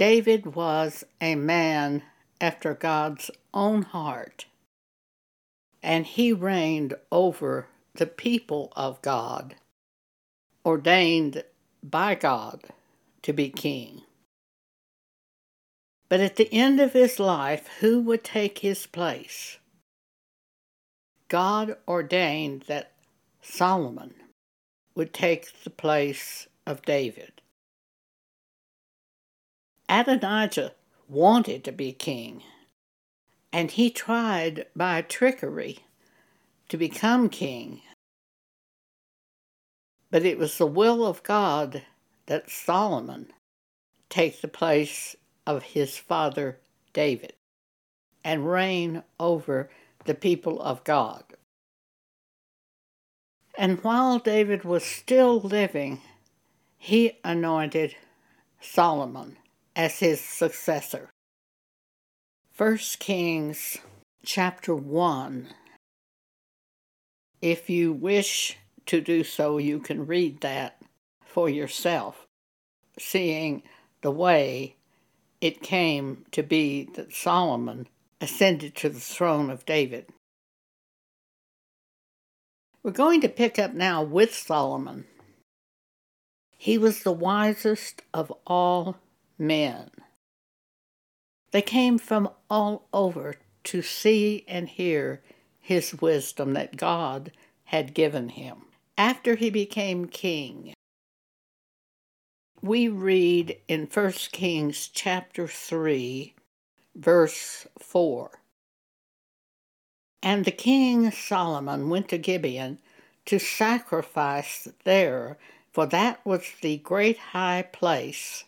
David was a man after God's own heart, and he reigned over the people of God, ordained by God to be king. But at the end of his life, who would take his place? God ordained that Solomon would take the place of David. Adonijah wanted to be king, and he tried by trickery to become king. But it was the will of God that Solomon take the place of his father David and reign over the people of God. And while David was still living, he anointed Solomon as his successor. 1 Kings chapter 1. If you wish to do so, you can read that for yourself, seeing the way it came to be that Solomon ascended to the throne of David. We're going to pick up now with Solomon. He was the wisest of all men. They came from all over to see and hear his wisdom that God had given him. After he became king, we read in 1 Kings chapter 3, verse 4. And the king Solomon went to Gibeon to sacrifice there, for that was the great high place.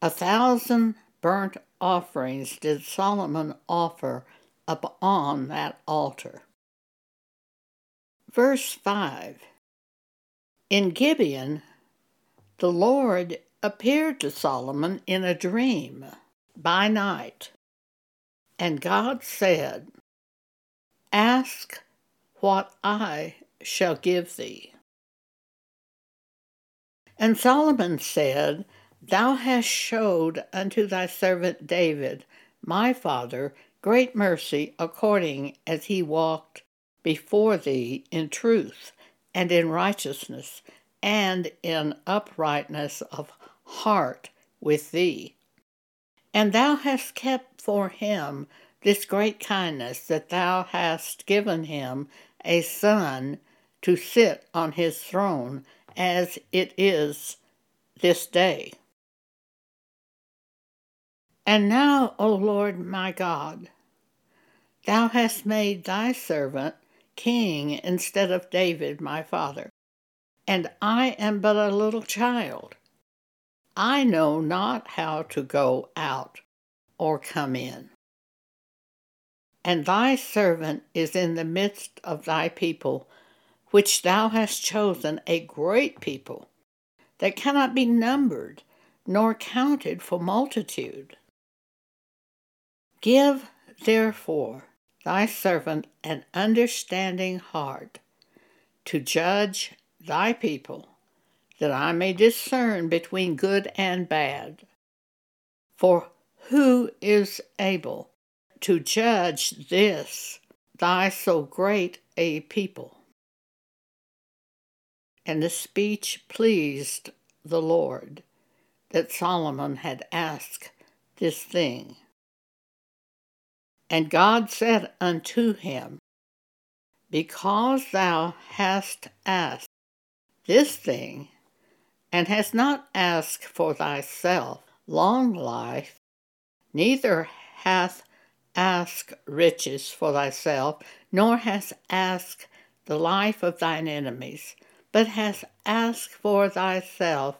A thousand burnt offerings did Solomon offer upon that altar. Verse 5 In Gibeon, the Lord appeared to Solomon in a dream by night, and God said, Ask what I shall give thee. And Solomon said, Thou hast showed unto thy servant David, my father, great mercy, according as he walked before thee in truth and in righteousness and in uprightness of heart with thee. And thou hast kept for him this great kindness that thou hast given him a son to sit on his throne as it is this day. And now, O Lord my God, thou hast made thy servant king instead of David my father, and I am but a little child. I know not how to go out or come in. And thy servant is in the midst of thy people, which thou hast chosen, a great people, that cannot be numbered nor counted for multitude. Give, therefore, thy servant an understanding heart to judge thy people, that I may discern between good and bad. For who is able to judge this, thy so great a people? And the speech pleased the Lord that Solomon had asked this thing. And God said unto him, Because thou hast asked this thing, and hast not asked for thyself long life, neither hath asked riches for thyself, nor hast asked the life of thine enemies, but hast asked for thyself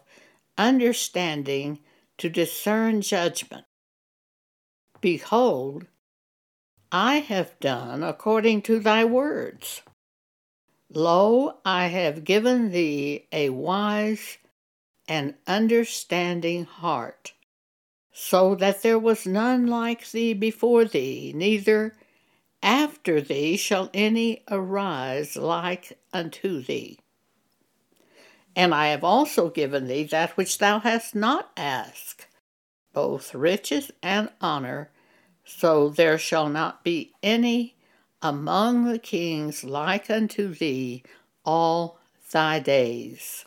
understanding to discern judgment. Behold, I have done according to thy words. Lo, I have given thee a wise and understanding heart, so that there was none like thee before thee, neither after thee shall any arise like unto thee. And I have also given thee that which thou hast not asked, both riches and honor, so there shall not be any among the kings like unto thee all thy days.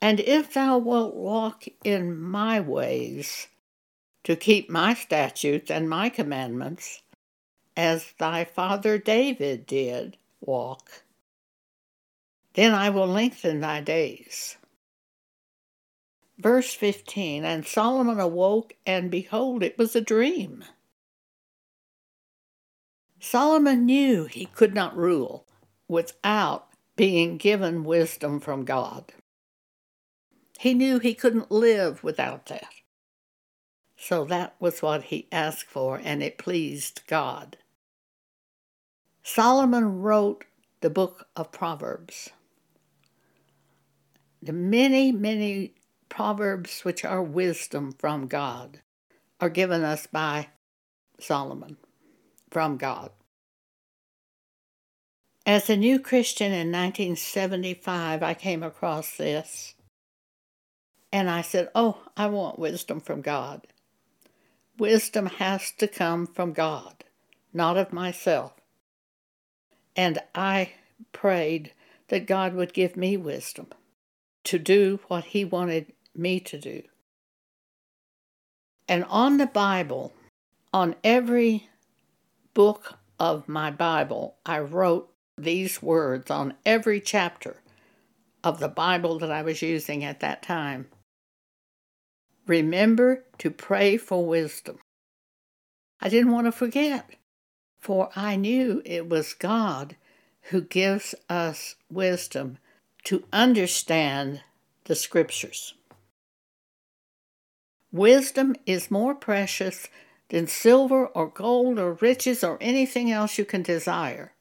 And if thou wilt walk in my ways, to keep my statutes and my commandments, as thy father David did walk, then I will lengthen thy days. Verse 15 And Solomon awoke, and behold, it was a dream. Solomon knew he could not rule without being given wisdom from God. He knew he couldn't live without that. So that was what he asked for, and it pleased God. Solomon wrote the book of Proverbs. The many, many proverbs which are wisdom from God are given us by Solomon from God. As a new Christian in 1975, I came across this. And I said, Oh, I want wisdom from God. Wisdom has to come from God, not of myself. And I prayed that God would give me wisdom to do what He wanted me to do. And on the Bible, on every book of my Bible, I wrote these words on every chapter of the Bible that I was using at that time. Remember to pray for wisdom. I didn't want to forget, for I knew it was God who gives us wisdom to understand the Scriptures. Wisdom is more precious than silver or gold or riches or anything else you can desire.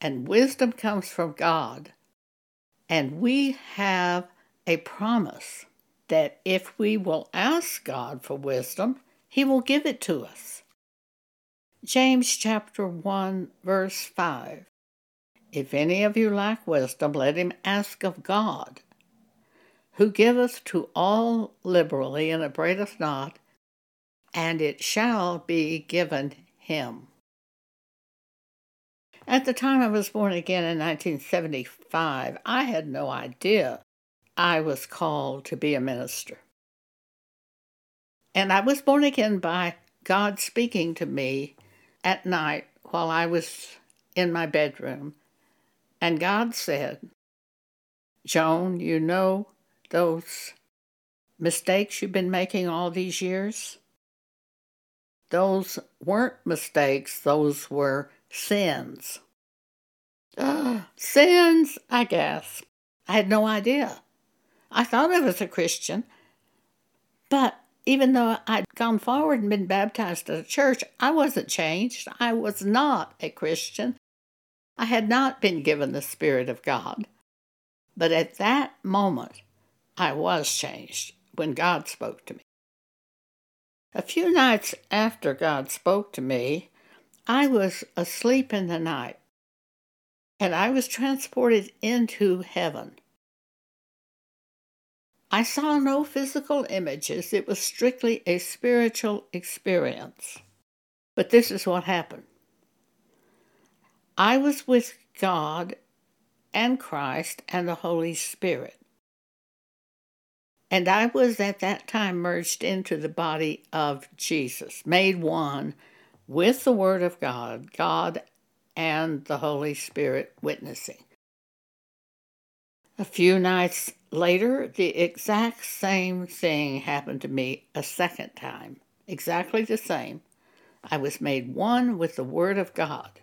And wisdom comes from God. And we have a promise that if we will ask God for wisdom, He will give it to us. James chapter 1, verse 5. If any of you lack wisdom, let him ask of God, who giveth to all liberally and upbraideth not, and it shall be given him. At the time I was born again in 1975, I had no idea I was called to be a minister. And I was born again by God speaking to me at night while I was in my bedroom. And God said, Joan, you know those mistakes you've been making all these years? Those weren't mistakes, those were sins. Uh, sins, I guess. I had no idea. I thought I was a Christian, but even though I'd gone forward and been baptized at a church, I wasn't changed. I was not a Christian. I had not been given the Spirit of God. But at that moment, I was changed when God spoke to me. A few nights after God spoke to me, I was asleep in the night and I was transported into heaven. I saw no physical images, it was strictly a spiritual experience. But this is what happened I was with God and Christ and the Holy Spirit. And I was at that time merged into the body of Jesus, made one with the Word of God, God and the Holy Spirit witnessing. A few nights later, the exact same thing happened to me a second time. Exactly the same. I was made one with the Word of God.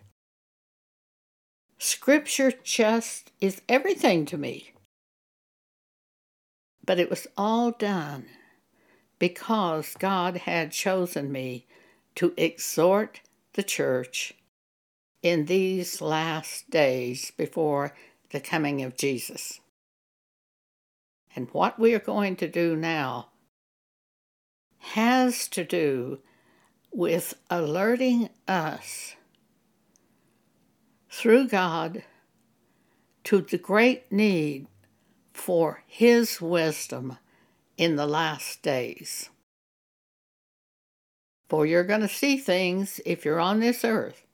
Scripture just is everything to me. But it was all done because God had chosen me to exhort the church in these last days before the coming of Jesus. And what we are going to do now has to do with alerting us through God to the great need for His wisdom in the last days. For you're going to see things if you're on this earth.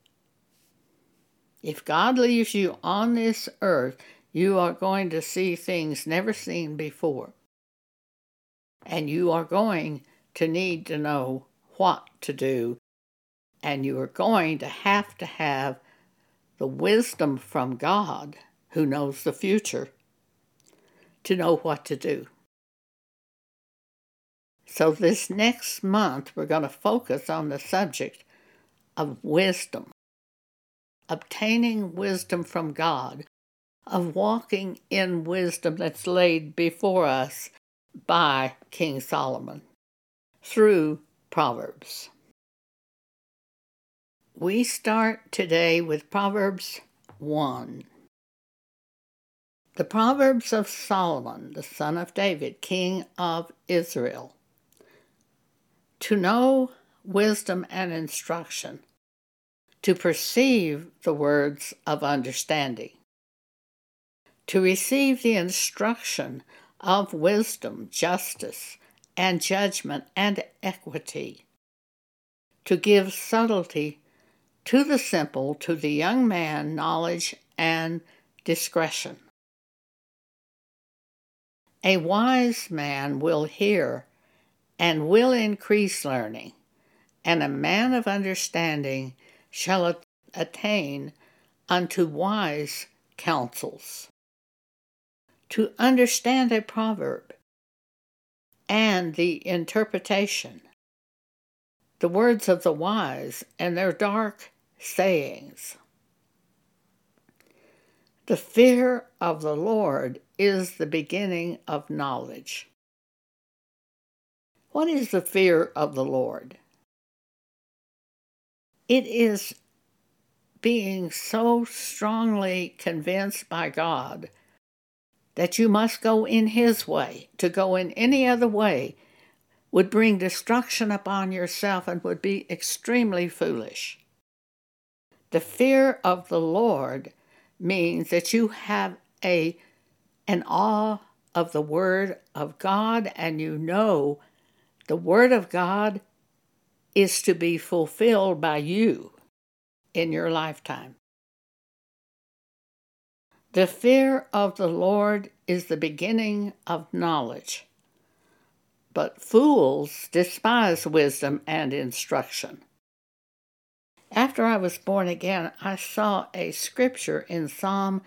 If God leaves you on this earth, you are going to see things never seen before. And you are going to need to know what to do. And you are going to have to have the wisdom from God, who knows the future, to know what to do. So, this next month, we're going to focus on the subject of wisdom, obtaining wisdom from God, of walking in wisdom that's laid before us by King Solomon through Proverbs. We start today with Proverbs 1. The Proverbs of Solomon, the son of David, king of Israel. To know wisdom and instruction, to perceive the words of understanding, to receive the instruction of wisdom, justice, and judgment and equity, to give subtlety to the simple, to the young man, knowledge and discretion. A wise man will hear and will increase learning, and a man of understanding shall attain unto wise counsels. To understand a proverb and the interpretation, the words of the wise and their dark sayings. The fear of the Lord is the beginning of knowledge. What is the fear of the Lord? It is being so strongly convinced by God that you must go in His way. To go in any other way would bring destruction upon yourself and would be extremely foolish. The fear of the Lord means that you have a an awe of the word of God and you know the word of God is to be fulfilled by you in your lifetime. The fear of the Lord is the beginning of knowledge, but fools despise wisdom and instruction. After I was born again, I saw a scripture in Psalm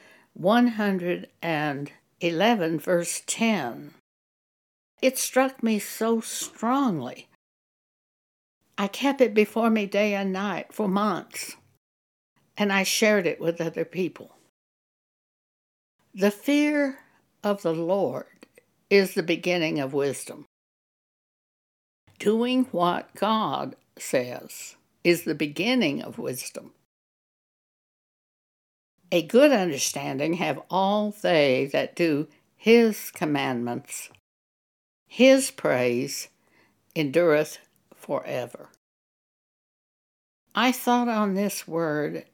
111, verse 10. It struck me so strongly. I kept it before me day and night for months, and I shared it with other people. The fear of the Lord is the beginning of wisdom. Doing what God says is the beginning of wisdom. A good understanding have all they that do his commandments. His praise endureth forever. I thought on this word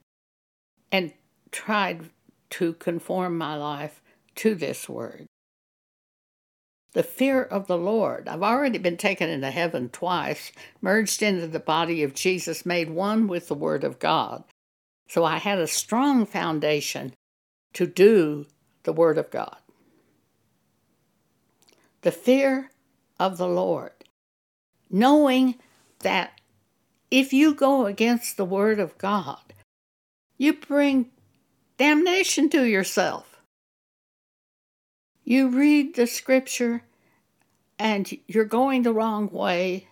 and tried to conform my life to this word the fear of the Lord. I've already been taken into heaven twice, merged into the body of Jesus, made one with the Word of God. So I had a strong foundation to do the Word of God. The fear of the Lord, knowing that if you go against the Word of God, you bring damnation to yourself. You read the scripture and you're going the wrong way,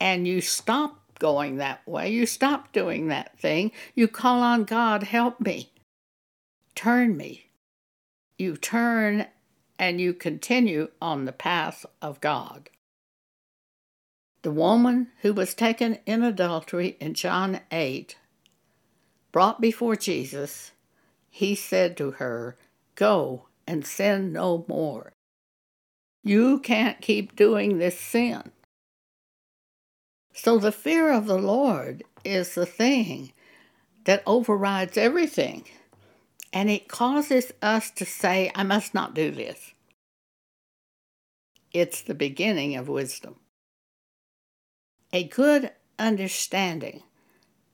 and you stop going that way. You stop doing that thing. You call on God, help me, turn me. You turn and you continue on the path of God. The woman who was taken in adultery in John 8, brought before Jesus, he said to her, Go and sin no more. You can't keep doing this sin. So the fear of the Lord is the thing that overrides everything. And it causes us to say, I must not do this. it's the beginning of wisdom. A good understanding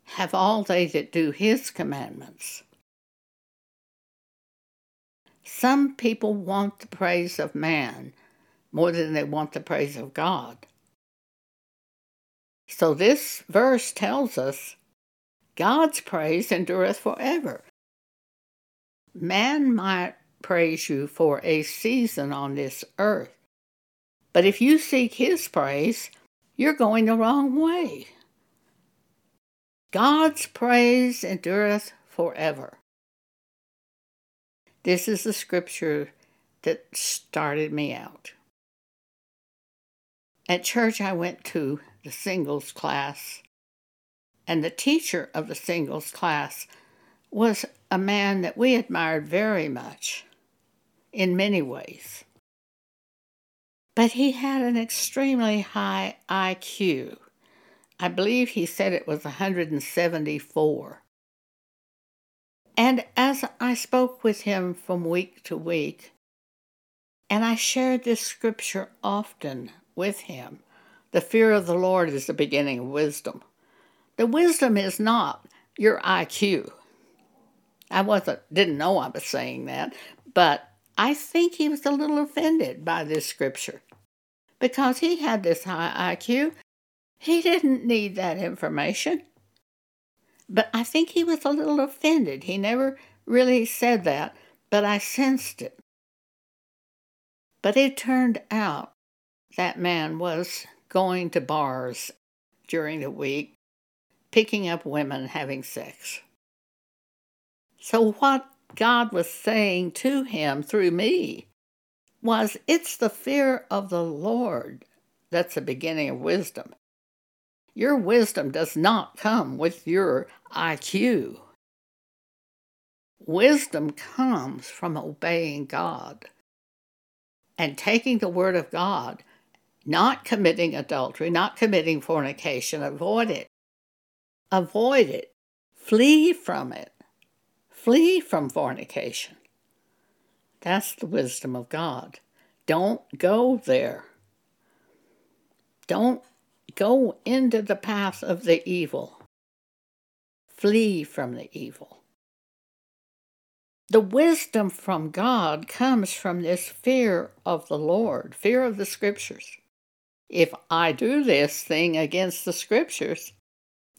have all they that do his commandments. Some people want the praise of man more than they want the praise of God. So this verse tells us God's praise endureth forever. Man might praise you for a season on this earth, but if you seek his praise, you're going the wrong way. God's praise endureth forever. This is the scripture that started me out. At church, I went to the singles class, and the teacher of the singles class was a man that we admired very much in many ways. But he had an extremely high IQ. I believe he said it was 174. And as I spoke with him from week to week, and I shared this scripture often with him, the fear of the Lord is the beginning of wisdom. The wisdom is not your IQ. I wasn't didn't know I was saying that, but I think he was a little offended by this scripture. Because he had this high IQ, he didn't need that information. But I think he was a little offended. He never really said that, but I sensed it. But it turned out that man was going to bars during the week, picking up women having sex. So, what God was saying to him through me was it's the fear of the Lord that's the beginning of wisdom. Your wisdom does not come with your IQ. Wisdom comes from obeying God and taking the Word of God not committing adultery, not committing fornication. Avoid it. Avoid it. Flee from it. Flee from fornication. That's the wisdom of God. Don't go there. Don't go into the path of the evil. Flee from the evil. The wisdom from God comes from this fear of the Lord, fear of the Scriptures. If I do this thing against the Scriptures,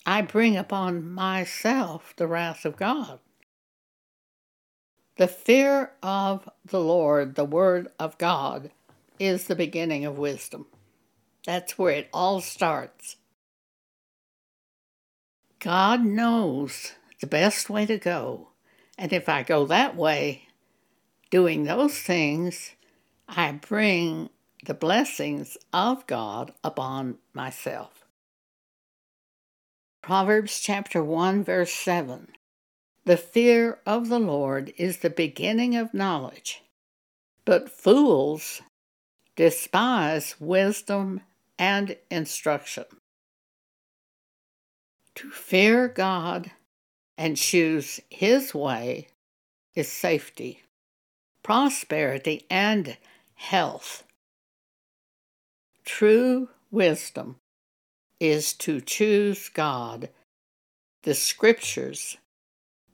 I bring upon myself the wrath of God. The fear of the Lord, the Word of God, is the beginning of wisdom. That's where it all starts. God knows the best way to go. And if I go that way, doing those things, I bring the blessings of God upon myself. Proverbs chapter 1, verse 7 The fear of the Lord is the beginning of knowledge, but fools despise wisdom and instruction. To fear God and choose His way is safety, prosperity, and health. True wisdom is to choose God, the Scriptures,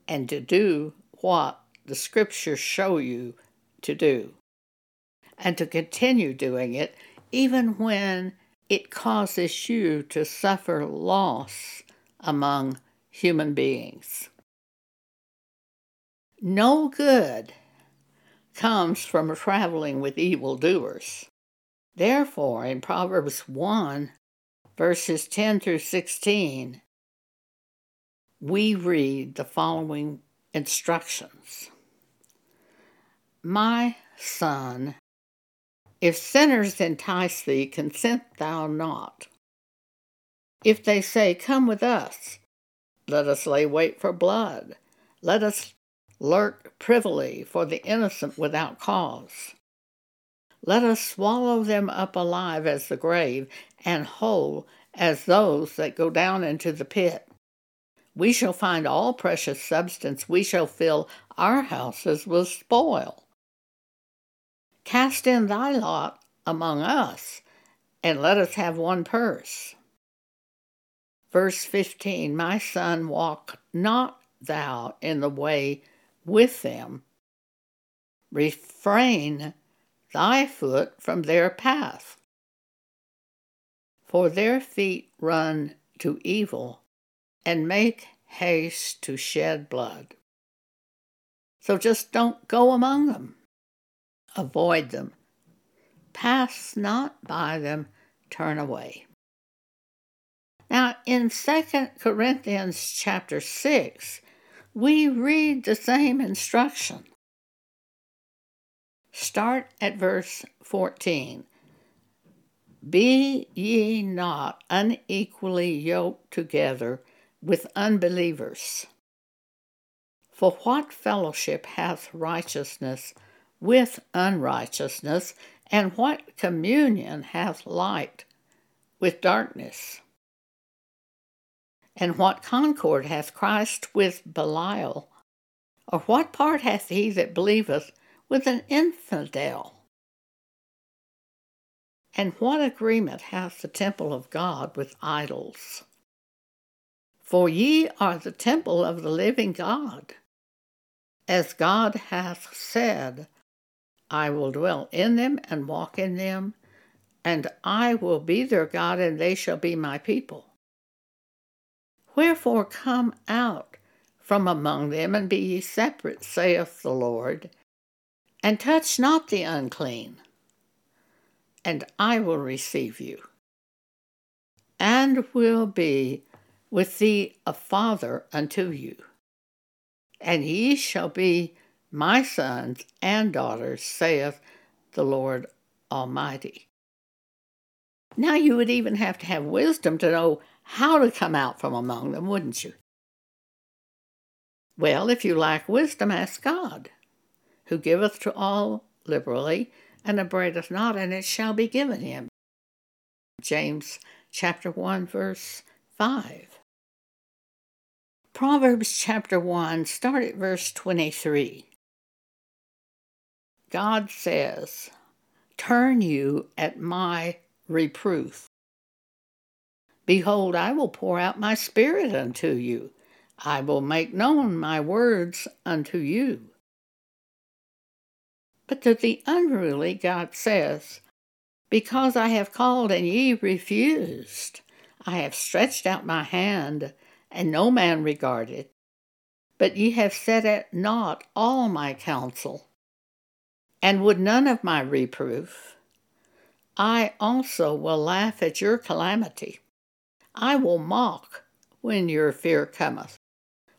and to do what the Scriptures show you to do, and to continue doing it even when it causes you to suffer loss among human beings. No good comes from traveling with evildoers. Therefore, in Proverbs 1, verses 10 through 16, we read the following instructions My son, if sinners entice thee, consent thou not. If they say, Come with us, let us lay wait for blood, let us lurk privily for the innocent without cause. Let us swallow them up alive as the grave, and whole as those that go down into the pit. We shall find all precious substance, we shall fill our houses with spoil. Cast in thy lot among us, and let us have one purse. Verse 15 My son, walk not thou in the way with them, refrain thy foot from their path. For their feet run to evil and make haste to shed blood. So just don't go among them. Avoid them. Pass not by them, turn away. Now, in 2 Corinthians chapter 6, we read the same instruction. Start at verse 14. Be ye not unequally yoked together with unbelievers. For what fellowship hath righteousness with unrighteousness, and what communion hath light with darkness? And what concord hath Christ with Belial? Or what part hath he that believeth with an infidel? And what agreement hath the temple of God with idols? For ye are the temple of the living God. As God hath said, I will dwell in them and walk in them, and I will be their God, and they shall be my people. Wherefore come out from among them and be ye separate, saith the Lord, and touch not the unclean, and I will receive you, and will be with thee a father unto you, and ye shall be my sons and daughters, saith the Lord Almighty. Now you would even have to have wisdom to know how to come out from among them, wouldn't you? Well, if you lack wisdom, ask God, who giveth to all liberally, and upbraideth not, and it shall be given him. James chapter 1, verse 5. Proverbs chapter 1, start at verse 23. God says, Turn you at my reproof. Behold, I will pour out my spirit unto you. I will make known my words unto you. But to the unruly, God says, Because I have called and ye refused, I have stretched out my hand, and no man regarded. But ye have set at naught all my counsel, and would none of my reproof. I also will laugh at your calamity. I will mock when your fear cometh.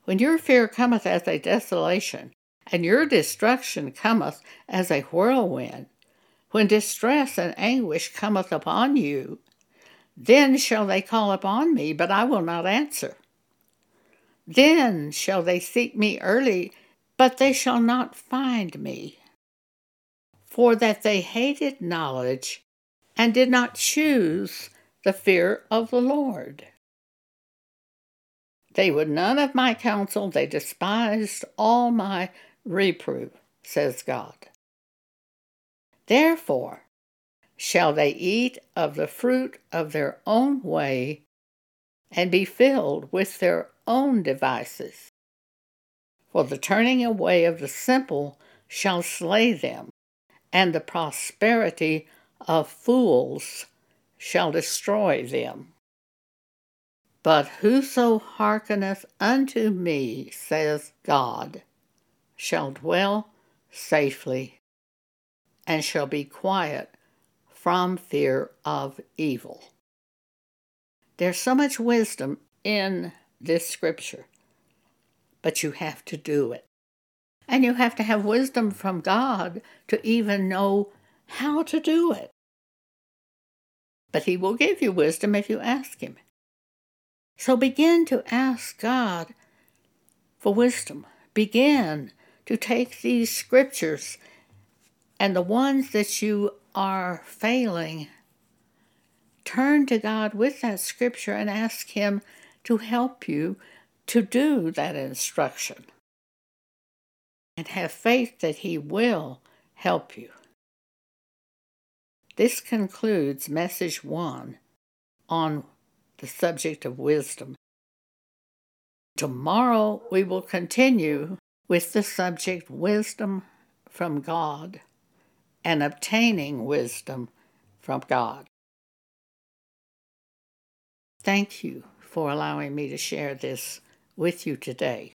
When your fear cometh as a desolation, and your destruction cometh as a whirlwind, when distress and anguish cometh upon you, then shall they call upon me, but I will not answer. Then shall they seek me early, but they shall not find me. For that they hated knowledge and did not choose the fear of the Lord. They would none of my counsel, they despised all my reproof, says God. Therefore shall they eat of the fruit of their own way and be filled with their own devices. For the turning away of the simple shall slay them, and the prosperity of fools shall destroy them. But whoso hearkeneth unto me, says God, shall dwell safely, and shall be quiet from fear of evil. There's so much wisdom in this scripture, but you have to do it. And you have to have wisdom from God to even know how to do it but He will give you wisdom if you ask Him. So begin to ask God for wisdom. Begin to take these scriptures and the ones that you are failing, turn to God with that scripture and ask Him to help you to do that instruction. And have faith that He will help you. This concludes message one on the subject of wisdom. Tomorrow we will continue with the subject wisdom from God and obtaining wisdom from God. Thank you for allowing me to share this with you today.